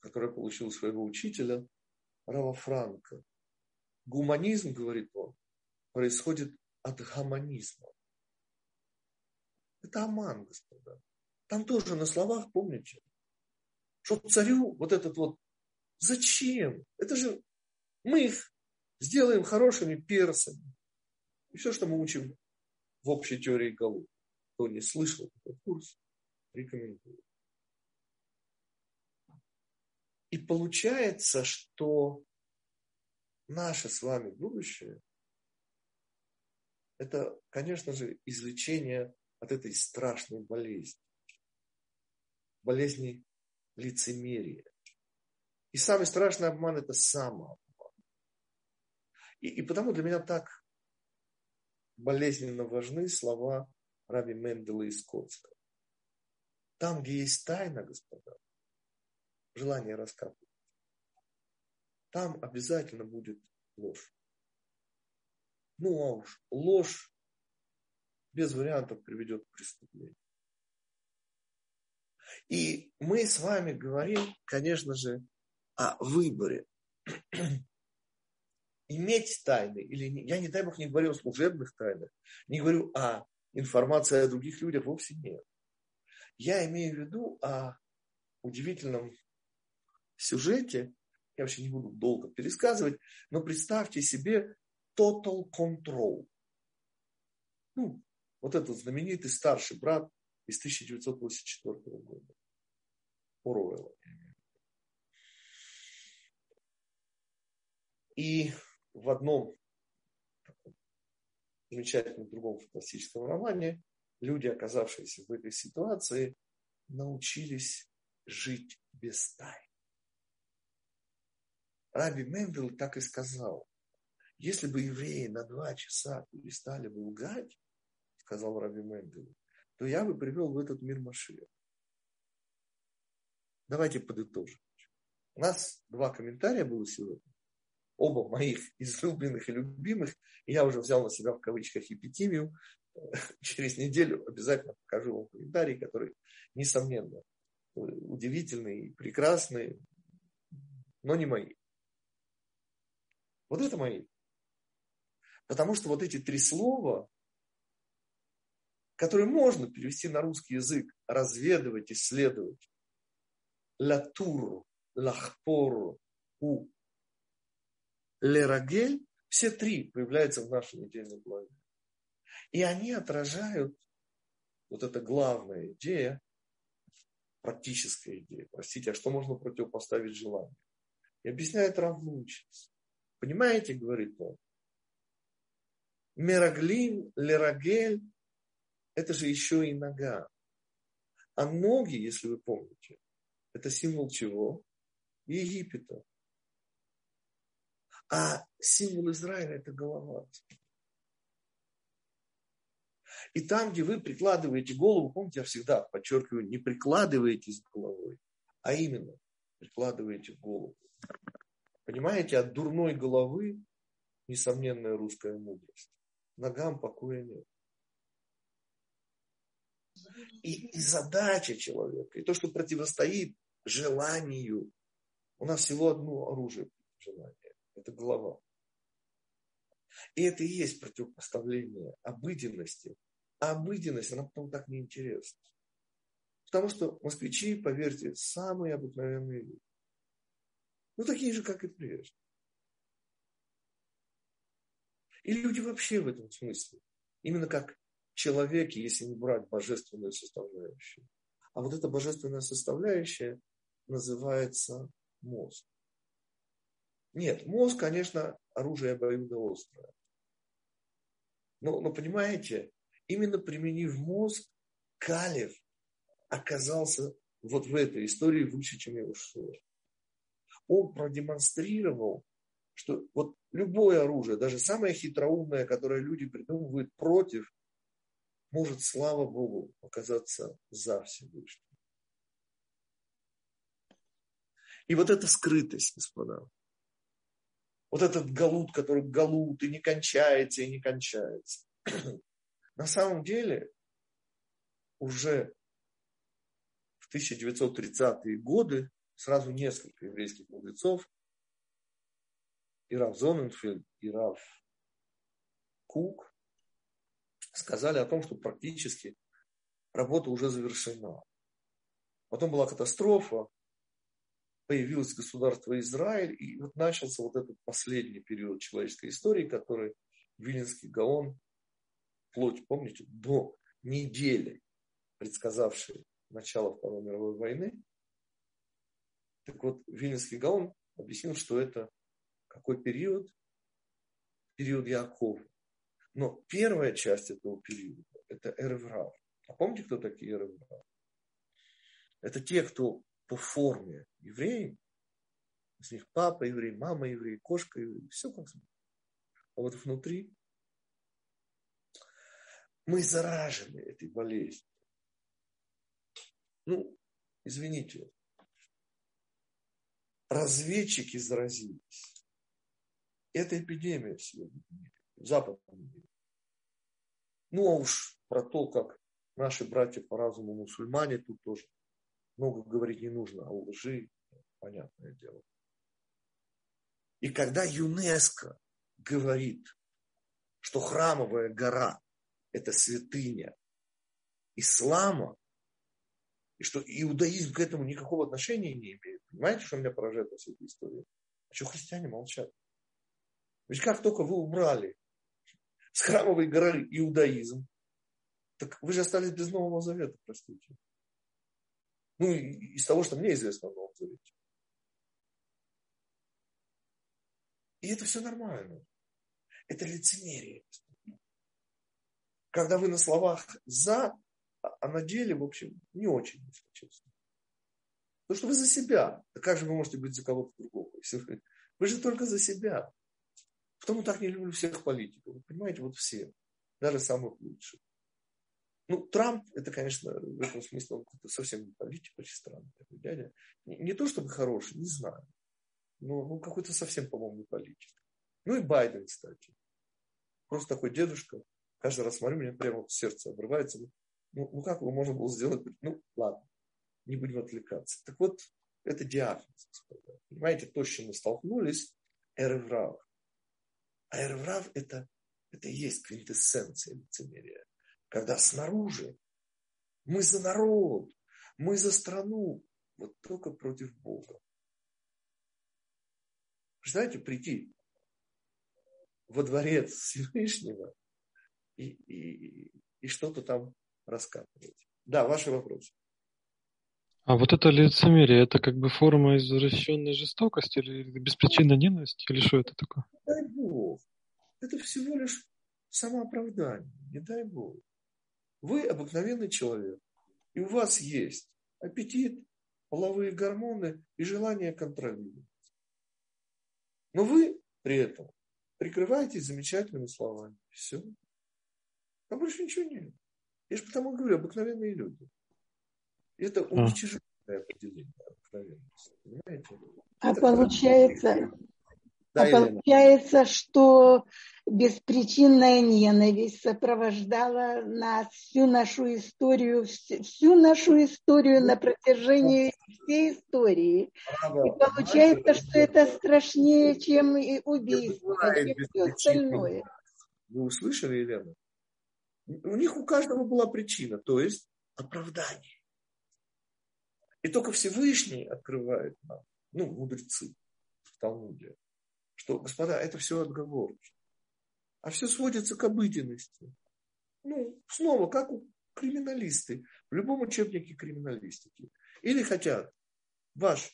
которое получил своего учителя, Рава Франка, гуманизм, говорит он, происходит от гуманизма. Это аман, господа. Там тоже на словах, помните, что царю вот этот вот, зачем? Это же мы их сделаем хорошими персами. И все, что мы учим в общей теории Галу. Кто не слышал этот курс, рекомендую. И получается, что наше с вами будущее – это, конечно же, излечение от этой страшной болезни. Болезни лицемерия. И самый страшный обман – это самообман. И, и потому для меня так болезненно важны слова Раби Мендела из Скотска. Там, где есть тайна, господа, желание раскапывать, там обязательно будет ложь. Ну а уж ложь без вариантов приведет к преступлению. И мы с вами говорим, конечно же, о выборе иметь тайны, или я, не дай бог, не говорю о служебных тайнах, не говорю о информации о других людях, вовсе нет. Я имею в виду о удивительном сюжете, я вообще не буду долго пересказывать, но представьте себе total control. Ну, вот этот знаменитый старший брат из 1984 года. Оруэлла. И в одном замечательном другом фантастическом романе люди, оказавшиеся в этой ситуации, научились жить без тайн. Раби Мендел так и сказал, если бы евреи на два часа перестали бы лгать, сказал Раби Мендел, то я бы привел в этот мир Машия. Давайте подытожим. У нас два комментария было сегодня оба моих излюбленных и любимых. И я уже взял на себя в кавычках эпитимию. Через неделю обязательно покажу вам комментарий, который, несомненно, удивительный, прекрасный, но не мои. Вот это мои. Потому что вот эти три слова, который можно перевести на русский язык, разведывать, исследовать. Латуру, лахпору, у. Лерагель, все три появляются в нашей недельной главе. И они отражают вот эта главная идея, практическая идея. Простите, а что можно противопоставить желанию? И объясняет Равнучец. Понимаете, говорит он, Мераглин, Лерагель – это же еще и нога. А ноги, если вы помните, это символ чего? Египета. А символ Израиля – это голова. И там, где вы прикладываете голову, помните, я всегда подчеркиваю, не прикладываете с головой, а именно прикладываете голову. Понимаете, от дурной головы несомненная русская мудрость. Ногам покоя нет. И, и задача человека, и то, что противостоит желанию. У нас всего одно оружие желания. Это голова. И это и есть противопоставление обыденности. А обыденность, она потом так неинтересна. Потому что москвичи, поверьте, самые обыкновенные люди. Ну, такие же, как и прежде. И люди вообще в этом смысле. Именно как человеки, если не брать божественную составляющую. А вот эта божественная составляющая называется мозг. Нет, мозг, конечно, оружие обоюдоострое. Но, но понимаете, именно применив мозг, Калев оказался вот в этой истории выше, чем его Шуа. Он продемонстрировал, что вот любое оружие, даже самое хитроумное, которое люди придумывают против, может, слава Богу, оказаться за Всевышним. И вот эта скрытость, господа, вот этот галут, который галут и не кончается, и не кончается. На самом деле, уже в 1930-е годы сразу несколько еврейских мудрецов, и Рав Зоненфельд, и Рав Кук, сказали о том, что практически работа уже завершена. Потом была катастрофа, появилось государство Израиль, и вот начался вот этот последний период человеческой истории, который Виленский Гаон, вплоть, помните, до недели, предсказавший начало Второй мировой войны. Так вот, Виленский Гаон объяснил, что это какой период? Период Якова. Но первая часть этого периода – это Эреврав. А помните, кто такие Эреврав? Это те, кто по форме евреи, с них папа еврей, мама еврей, кошка еврей, все как смотрит. А вот внутри мы заражены этой болезнью. Ну, извините, разведчики заразились. Это эпидемия сегодня в западном мире. Ну, а уж про то, как наши братья по разуму мусульмане тут тоже много говорить не нужно, а о лжи, понятное дело. И когда ЮНЕСКО говорит, что храмовая гора – это святыня ислама, и что иудаизм к этому никакого отношения не имеет. Понимаете, что меня поражает во всей этой истории? А что христиане молчат? Ведь как только вы убрали с храмовой горы иудаизм, так вы же остались без Нового Завета, простите. Ну, из того, что мне известно о Новом Завете. И это все нормально. Это лицемерие. Когда вы на словах «за», а на деле, в общем, не очень, если честно. Потому что вы за себя. А как же вы можете быть за кого-то другого? Вы же только за себя. Потому так не люблю всех политиков. Вы понимаете, вот все. Даже самых лучших. Ну, Трамп, это, конечно, в этом смысле он совсем не политик, очень странный такой дядя. Не, не то чтобы хороший, не знаю. Но ну, какой-то совсем, по-моему, не политик. Ну и Байден, кстати. Просто такой дедушка. Каждый раз смотрю, меня прямо сердце обрывается. Ну, ну как его можно было сделать? Ну, ладно, не будем отвлекаться. Так вот, это диагноз. Понимаете, то, с чем мы столкнулись, эреврав. А эреврав это, это и есть квинтэссенция лицемерия. когда снаружи мы за народ, мы за страну, вот только против Бога. Представляете, прийти во дворец Всевышнего и, и, и что-то там раскапывать. Да, ваши вопросы. А вот это лицемерие, это как бы форма извращенной жестокости или беспричинной ненависти, или что это такое? Это всего лишь самооправдание, не дай Бог. Вы обыкновенный человек, и у вас есть аппетит, половые гормоны и желание контролировать. Но вы при этом прикрываетесь замечательными словами. Все. А больше ничего нет. Я же потому говорю, обыкновенные люди. Это уничижительное определение обыкновенности. Понимаете? А это получается, да, а получается, что беспричинная ненависть сопровождала нас всю нашу историю, всю нашу историю на протяжении всей истории. И получается, что это страшнее, чем и убийство, чем все остальное. Вы услышали, Елена? У них у каждого была причина, то есть оправдание. И только Всевышний открывает нам, ну, мудрецы в Талмуде, что, господа, это все отговорки. А все сводится к обыденности. Ну, снова, как у криминалисты, в любом учебнике криминалистики. Или хотят ваш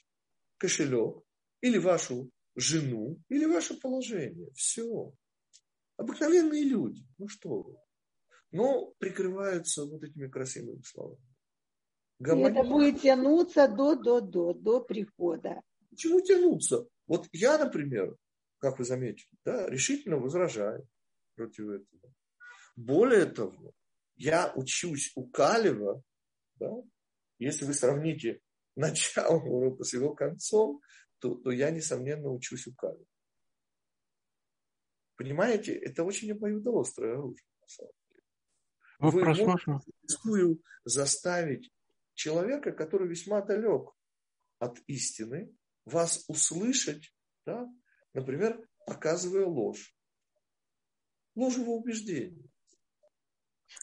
кошелек, или вашу жену, или ваше положение. Все. Обыкновенные люди. Ну что вы. Но прикрываются вот этими красивыми словами. Гомония. И это будет тянуться до, до, до, до прихода. Почему тянуться? Вот я, например, как вы заметили, да, решительно возражаю против этого. Более того, я учусь у Калева, да, если вы сравните начало урока с его концом, то, то я, несомненно, учусь у Калева. Понимаете, это очень обоюдоострое оружие, на самом деле. Вопрос вы можете заставить человека, который весьма далек от истины, вас услышать, да, например, показывая ложь. Ложь его убеждений.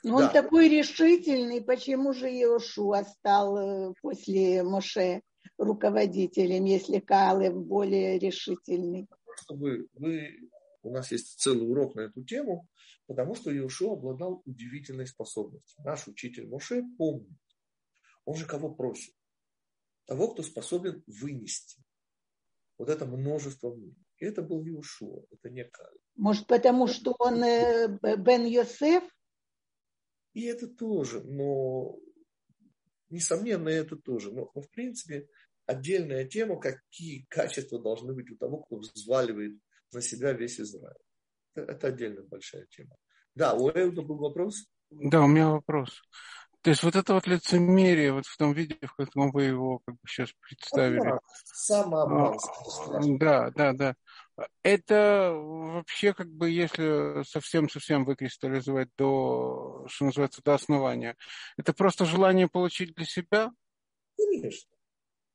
Но да. он такой решительный, почему же Иошуа стал э, после Моше руководителем, если Калев более решительный? Чтобы вы, у нас есть целый урок на эту тему, потому что Иошуа обладал удивительной способностью. Наш учитель Моше помнит, он же кого просит? Того, кто способен вынести вот это множество мнений. И это был Иушуа, это не Каль. Может, потому что он э, Бен Йосеф? И это тоже, но несомненно, это тоже. Но, но в принципе, отдельная тема, какие качества должны быть у того, кто взваливает на себя весь Израиль. Это, это отдельная большая тема. Да, у Эуда был вопрос? Да, у меня вопрос. То есть вот это вот лицемерие вот в том виде, в котором вы его как бы сейчас представили. Самообман. А, да, да, да. Это вообще как бы, если совсем-совсем выкристаллизовать до, что называется, до основания, это просто желание получить для себя? Конечно.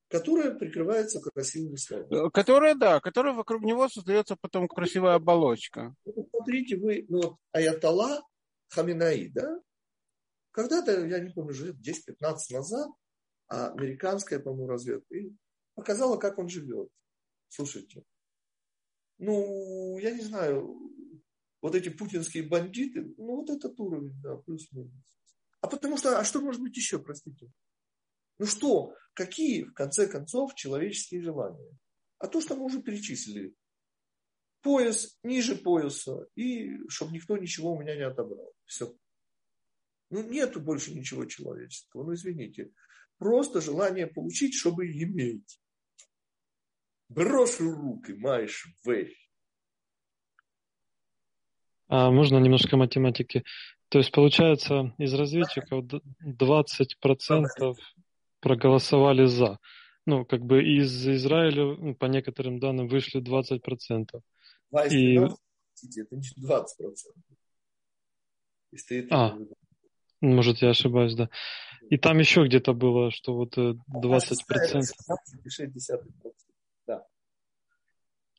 Которое прикрывается красивыми словами. Которое, да, которое вокруг него создается потом красивая оболочка. Смотрите, вы, ну Аятала Хаминаи, да, когда-то, я не помню, лет 10-15 назад, американская, по-моему, разведка показала, как он живет. Слушайте, ну, я не знаю, вот эти путинские бандиты, ну, вот этот уровень, да, плюс-минус. А потому что, а что может быть еще, простите? Ну что, какие, в конце концов, человеческие желания? А то, что мы уже перечислили. Пояс ниже пояса, и чтобы никто ничего у меня не отобрал. Все. Ну, нету больше ничего человеческого. Ну, извините. Просто желание получить, чтобы иметь. Брошу руки, маешь вещь. А можно немножко математики? То есть, получается, из разведчиков 20% проголосовали за. Ну, как бы из Израиля, ну, по некоторым данным, вышли 20%. И... Это не 20%. Если ты а, может, я ошибаюсь, да. И там еще где-то было, что вот 20%. Э, да.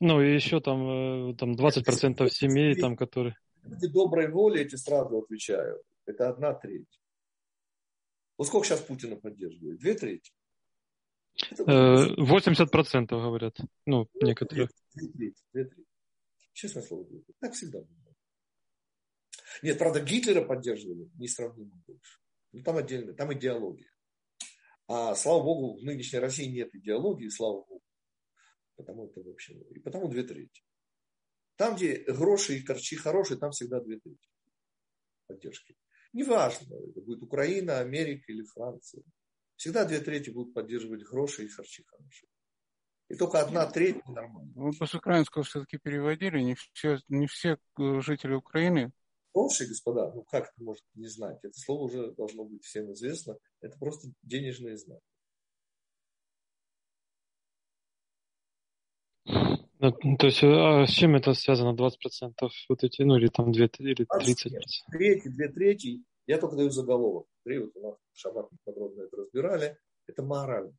Ну, и еще там, э, там 20% семей, там, которые... Люди доброй воли, эти сразу отвечаю. Это одна треть. Вот сколько сейчас Путина поддерживает? Две трети? 80% э, говорят. Ну, некоторые. Две трети, две трети. Честное слово. Так всегда было. Нет, правда, Гитлера поддерживали несравнимо больше. Ну, там отдельно, там идеология. А слава богу, в нынешней России нет идеологии, слава богу. Потому это вообще. И потому две трети. Там, где гроши и корчи хорошие, там всегда две трети поддержки. Неважно, это будет Украина, Америка или Франция. Всегда две трети будут поддерживать гроши и харчи хорошие. И только одна треть нормально. Вы по украинского все-таки переводили, не все, не все э, жители Украины. Гроши, господа, ну как это может не знать? Это слово уже должно быть всем известно. Это просто денежные знаки. Ну, то есть, а с чем это связано, 20% вот эти, ну или там 2, или 30%? Третий, две трети, я только даю заголовок. Три, вот у нас в шаббат подробно это разбирали, это мораль.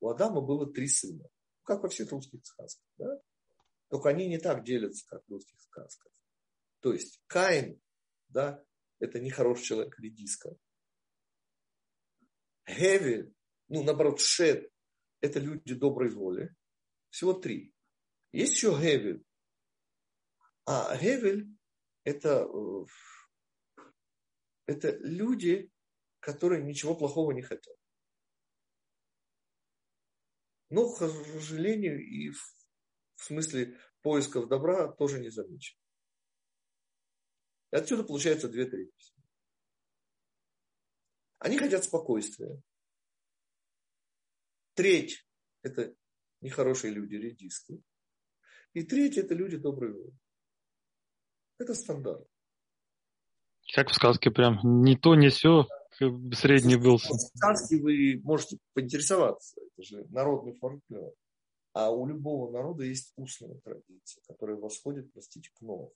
У Адама было три сына, как во всех русских сказках. Да? Только они не так делятся, как в русских сказках. То есть Каин, да, это не хороший человек, редиска. Гевель, ну наоборот, Шет, это люди доброй воли. Всего три. Есть еще Гевель. А Гевель это, э, это люди, которые ничего плохого не хотят. Но, к сожалению, и в, смысле поисков добра тоже не замечен. И отсюда получается две трети. Они хотят спокойствия. Треть – это нехорошие люди, редиски. И третье – это люди добрые воли. Это стандарт. Как в сказке прям, не то, не все, средний был. В сказке вы можете поинтересоваться, это же народный фольклор. А у любого народа есть устная традиция, которая восходит, простите, к новому.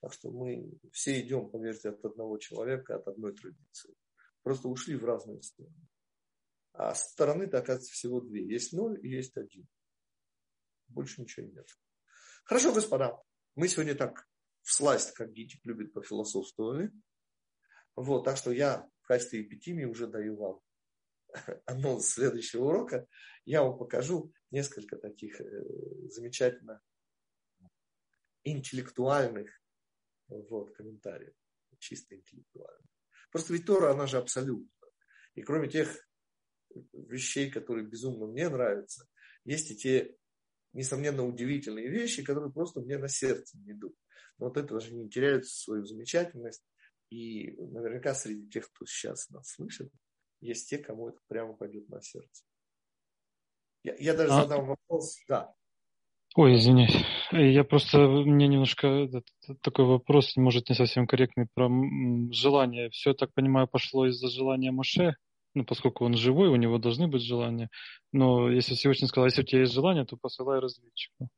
Так что мы все идем, поверьте, от одного человека, от одной традиции. Просто ушли в разные стороны. А стороны-то, оказывается, всего две. Есть ноль и есть один. Больше ничего нет. Хорошо, господа. Мы сегодня так в сласть, как Гитик любит пофилософствовали. Вот, так что я в качестве эпитимии уже даю вам анонс следующего урока. Я вам покажу несколько таких э, замечательно интеллектуальных вот, комментариев. Чисто интеллектуальных. Просто ведь Тора, она же абсолютно. И кроме тех вещей, которые безумно мне нравятся, есть и те несомненно, удивительные вещи, которые просто мне на сердце не идут. Но вот это же не теряют свою замечательность. И наверняка среди тех, кто сейчас нас слышит, есть те, кому это прямо пойдет на сердце. Я, я даже а... задам вопрос. Да. Ой, извиняюсь. Я просто, мне немножко этот, такой вопрос, может, не совсем корректный, про желание. Все, я так понимаю, пошло из-за желания Маше, ну, поскольку он живой, у него должны быть желания. Но если Всевышний сказал, если у тебя есть желание, то посылай разведчику.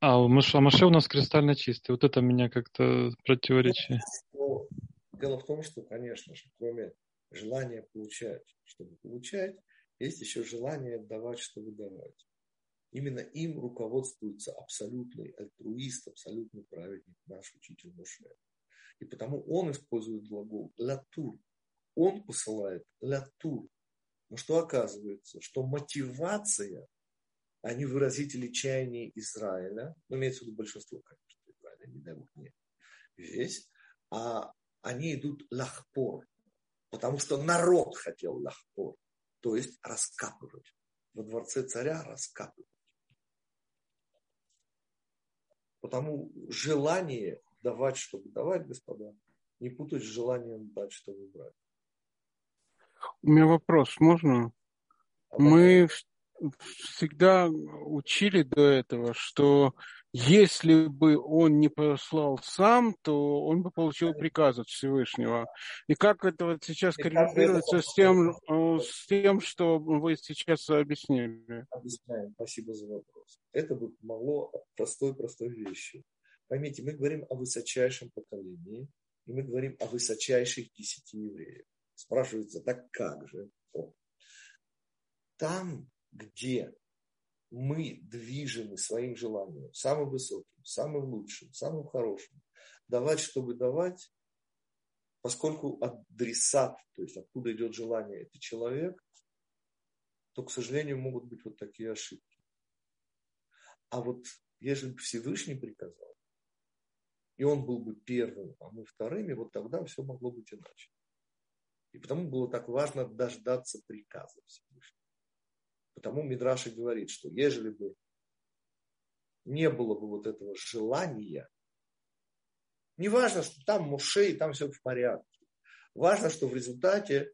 А у Маше, а Маше у нас кристально чистый. Вот это меня как-то противоречие. Дело в том, что, конечно же, кроме желания получать, чтобы получать, есть еще желание давать, чтобы давать. Именно им руководствуется абсолютный альтруист, абсолютный праведник, наш учитель Моше. И потому он использует глагол «латур», он посылает лятур. Но что оказывается? Что мотивация, они выразители чаяния Израиля, ну, имеется в виду большинство, конечно, Израиля, не дай бог не весь, а они идут лахпор, потому что народ хотел лахпор, то есть раскапывать. Во дворце царя раскапывать. Потому желание давать, чтобы давать, господа, не путать с желанием дать, чтобы брать. У меня вопрос, можно? Мы всегда учили до этого, что если бы он не послал сам, то он бы получил приказ от Всевышнего. И как это вот сейчас коррелируется с тем, э, с тем, что вы сейчас объяснили? Объясняем. Спасибо за вопрос. Это бы помогло простой-простой вещи. Поймите, мы говорим о высочайшем поколении, и мы говорим о высочайших десяти евреях. Спрашивается, так как же? Там, где мы движены своим желанием, самым высоким, самым лучшим, самым хорошим, давать, чтобы давать, поскольку адресат, то есть откуда идет желание, это человек, то, к сожалению, могут быть вот такие ошибки. А вот если бы Всевышний приказал, и он был бы первым, а мы вторыми, вот тогда все могло быть иначе. И потому было так важно дождаться приказа Всевышнего. Потому Мидраша говорит, что ежели бы не было бы вот этого желания, не важно, что там Муше и там все в порядке. Важно, что в результате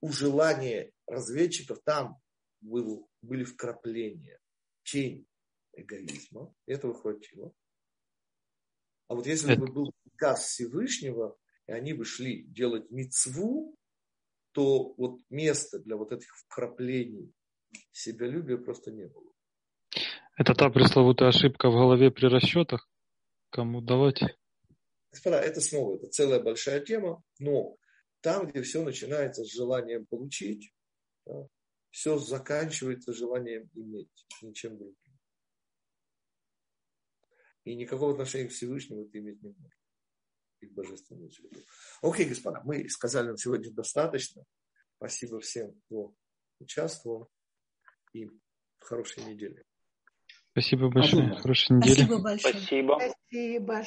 у желания разведчиков там был, были вкрапления, тень эгоизма. Этого хватило. А вот если бы был газ Всевышнего, и они бы шли делать мицву, то вот места для вот этих вкраплений себялюбия просто не было. Это та пресловутая ошибка в голове при расчетах? Кому давать? Господа, это снова, это целая большая тема, но там, где все начинается с желанием получить, да, все заканчивается желанием иметь, ничем другим. И никакого отношения к Всевышнему это иметь не может. И к божественному цвету. Окей, господа, мы сказали на сегодня достаточно. Спасибо всем, кто участвовал. И хорошей недели. Спасибо большое. Хорошей недели. Спасибо большое. Спасибо. Спасибо.